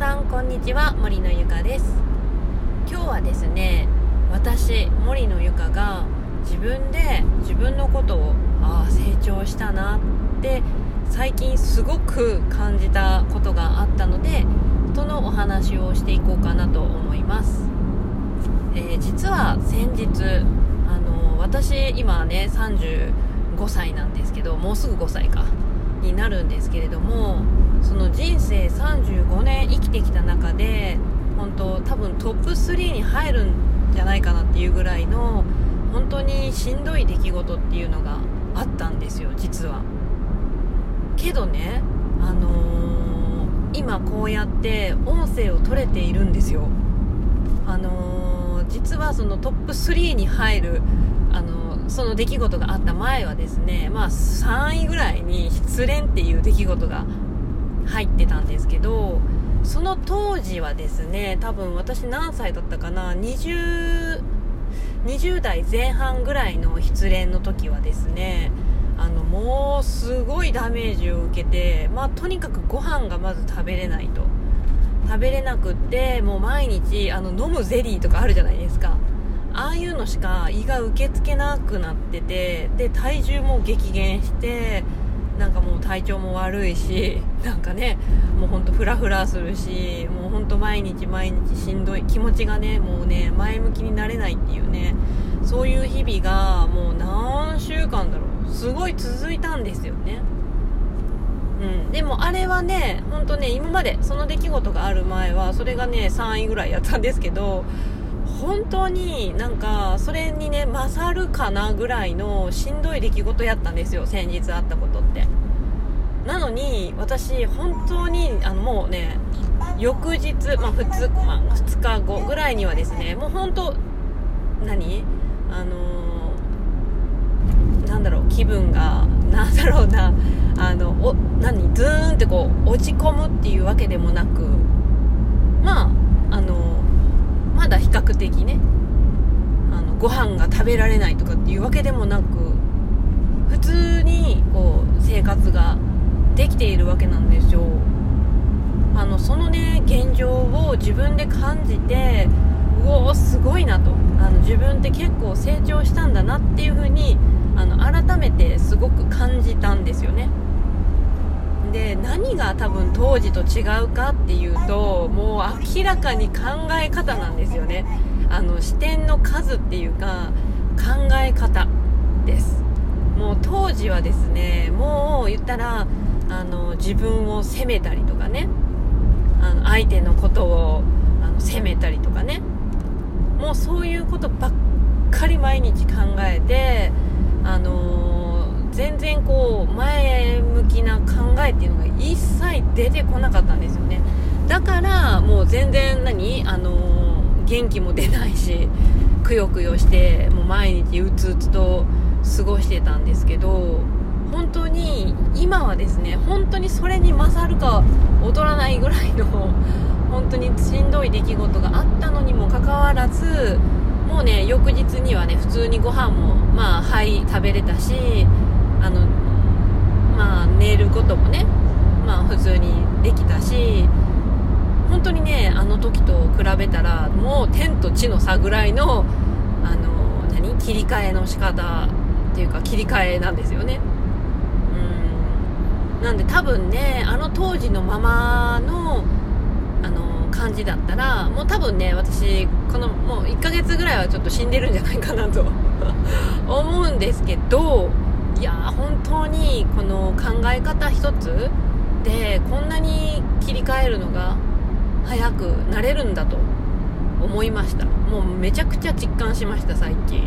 さんこんにちは森のゆかです。今日はですね私森のゆかが自分で自分のことをああ成長したなって最近すごく感じたことがあったのでそのお話をしていこうかなと思います、えー、実は先日あの私今ね35歳なんですけどもうすぐ5歳かになるんですけれどもそのきてきた中で本当多分トップ3に入るんじゃないかなっていうぐらいの本当にしんどい出来事っていうのがあったんですよ実は。けどねあのー、今こうやって音声を取れているんですよ。あのー、実はそのトップ3に入るあの、その出来事があった前はですねまあ3位ぐらいに失恋っていう出来事が入ってたんですけどその当時はですね多分私何歳だったかな20 20代前半ぐらいの失恋の時はですねあのもうすごいダメージを受けて、まあ、とにかくご飯がまず食べれないと。食べれなくってもう毎日あの飲むゼリーとかあるじゃないですか。ああいうのしか胃が受け付けなくなっててで体重も激減してなんかもう体調も悪いしなんかねもうほんとフラフラするしもうほんと毎日毎日しんどい気持ちがねもうね前向きになれないっていうねそういう日々がもう何週間だろうすごい続いたんですよね。うん、でもあれはね、ほんとね、今までその出来事がある前は、それがね、3位ぐらいやったんですけど、本当になんかそれにね勝るかなぐらいのしんどい出来事やったんですよ先日あったことって。なのに私本当にあのもうね翌日、まあ 2, まあ、2日後ぐらいにはですねもう本当何？あのー、なんだろう気分が なんだろうなあのお何？ズーンってこう落ち込むっていうわけでもなくまああのまだ比較的ねあのご飯が食べられないとかっていうわけでもなく普通にこう生活ができているわけなんですよ。あのそのね現状を自分で感じてうおーすごいなと。あの自分って結構成長したんだなっていう風にあの改めてすごく感じたんですよね。で何が多分当時と違うかっていうともう明らかに考え方なんですよね。あの視点の数っていうか考え方です。もう当時はですねもう言ったらあの自分を責めたりとかね。あの相手のことをあの責めたりとかね。もうそういうことばっかり毎日考えてあの全然こう前向きな考えっていうのが一切出てこなかったんですよね。だからもう全然何？あの元気も出ないしくよくよしてもう毎日うつうつと過ごしてたんですけど本当に今はですね本当にそれに勝るか劣らないぐらいの 本当にしんどい出来事があったのにもかかわらずもうね翌日にはね普通にご飯もまあはい食べれたしあのまあ寝ることもねまあ普通にできたし本当にねあの時と比べたらもう天と地の差ぐらいのあの何？切り替えの仕方っていうか切り替えなんですよね。なんで多分ねあの当時のままのあの感じだったらもう多分ね私このもう1ヶ月ぐらいはちょっと死んでるんじゃないかなと 思うんですけどいや本当にこの考え方一つでこんなに切り替えるのが早くなれるんだと思いました。もうめちゃくちゃ実感しました最近。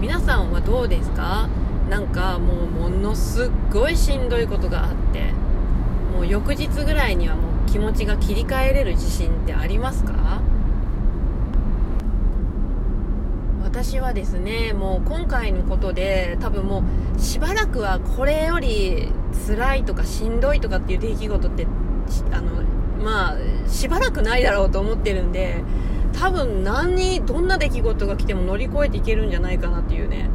皆さんはどうですか？なんかもうものすごいしんどいことがあってもう翌日ぐらいにはもう気持ちが切り替えれる自信ってありますか？私はですねもう今回のことで多分もうしばらくはこれより辛いとかしんどいとかっていう出来事ってあのまあしばらくないだろうと思ってるんで多分何にどんな出来事が来ても乗り越えていけるんじゃないかなっていうね。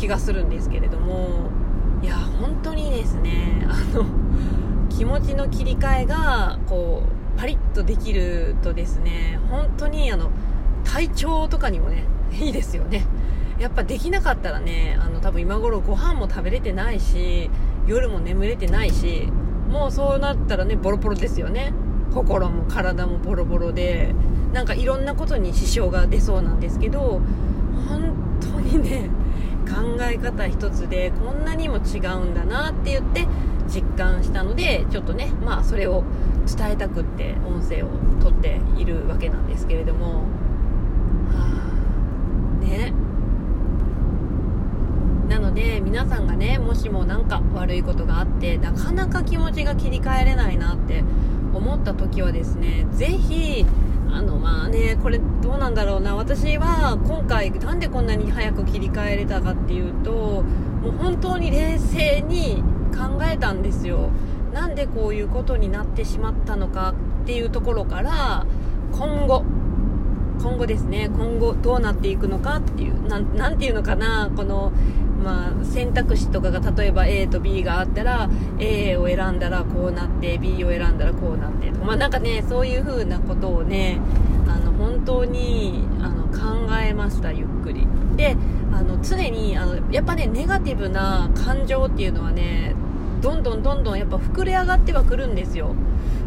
気がするんですけれどもいや本当にですねあの気持ちの切り替えがこうパリッとできるとですね本当にあの体調とかにもねいいですよね。やっぱできなかったらねあの多分今頃ご飯も食べれてないし夜も眠れてないしもうそうなったらねボロボロですよね。心も体もボロボロでなんかいろんなことに支障が出そうなんですけど本当にね考え方一つでこんなにも違うんだなって言って実感したのでちょっとねまあそれを伝えたくって音声を撮っているわけなんですけれども。はあ。ね。なので皆さんがねもしも何か悪いことがあってなかなか気持ちが切り替えれないなって思った時はですね是非あのまあねこれどうなんだろうな。私は今回なんでこんなに早く切り替えれたかっていうともう本当に冷静に考えたんですよ。なんでこういうことになってしまったのかっていうところから今後今後ですね今後どうなっていくのかっていう何ていうのかなこのまあ、選択肢とかが例えば A と B があったら A を選んだらこうなって B を選んだらこうなってとかまあ、なんかねそういう風なことをねあの本当にあの考えましたゆっくり。であの常にあのやっぱねネガティブな感情っていうのはねどんどんどんどんやっぱ膨れ上がってはくるんですよ。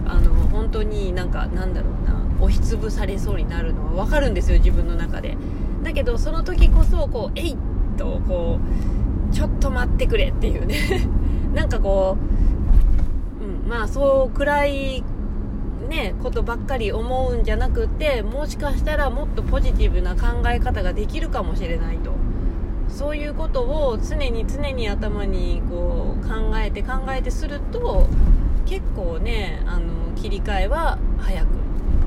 あの本当になんかなんだろうな押しつぶされそうになるのは分かるんですよ自分の中で。だけどその時こそこうえいっとこうちょっと待ってくれっていうね。なんかこう、うん、まあそう暗いねことばっかり思うんじゃなくてもしかしたらもっとポジティブな考え方ができるかもしれないと。そういうことを常に常に頭にこう考えて考えてすると結構ねあの切り替えは早く。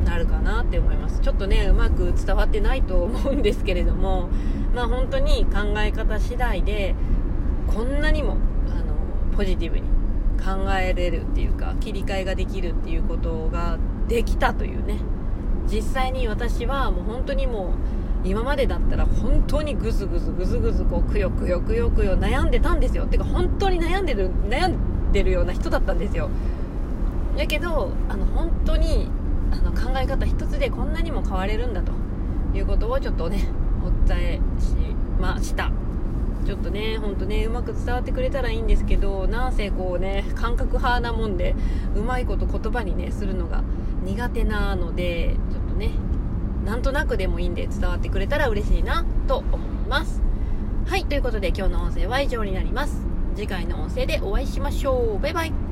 なるかなって思います。ちょっとねうまく伝わってないと思うんですけれどもまあ本当に考え方次第でこんなにもあのポジティブに考えれるっていうか切り替えができるっていうことができたというね。実際に私はもう本当にもう今までだったら本当にぐずぐずぐずぐずこうくよくよくよくよ悩んでたんですよ。てか本当に悩んでる悩んでるような人だったんですよ。だけどあの本当にあの考え方一つでこんなにも変われるんだということをちょっとねお伝えしました。ちょっとねほんとねうまく伝わってくれたらいいんですけどなんせこうね感覚派なもんでうまいこと言葉にねするのが苦手なのでちょっとねなんとなくでもいいんで伝わってくれたら嬉しいなと思います。はいということで今日の音声は以上になります。次回の音声でお会いしましょう。バイバイ。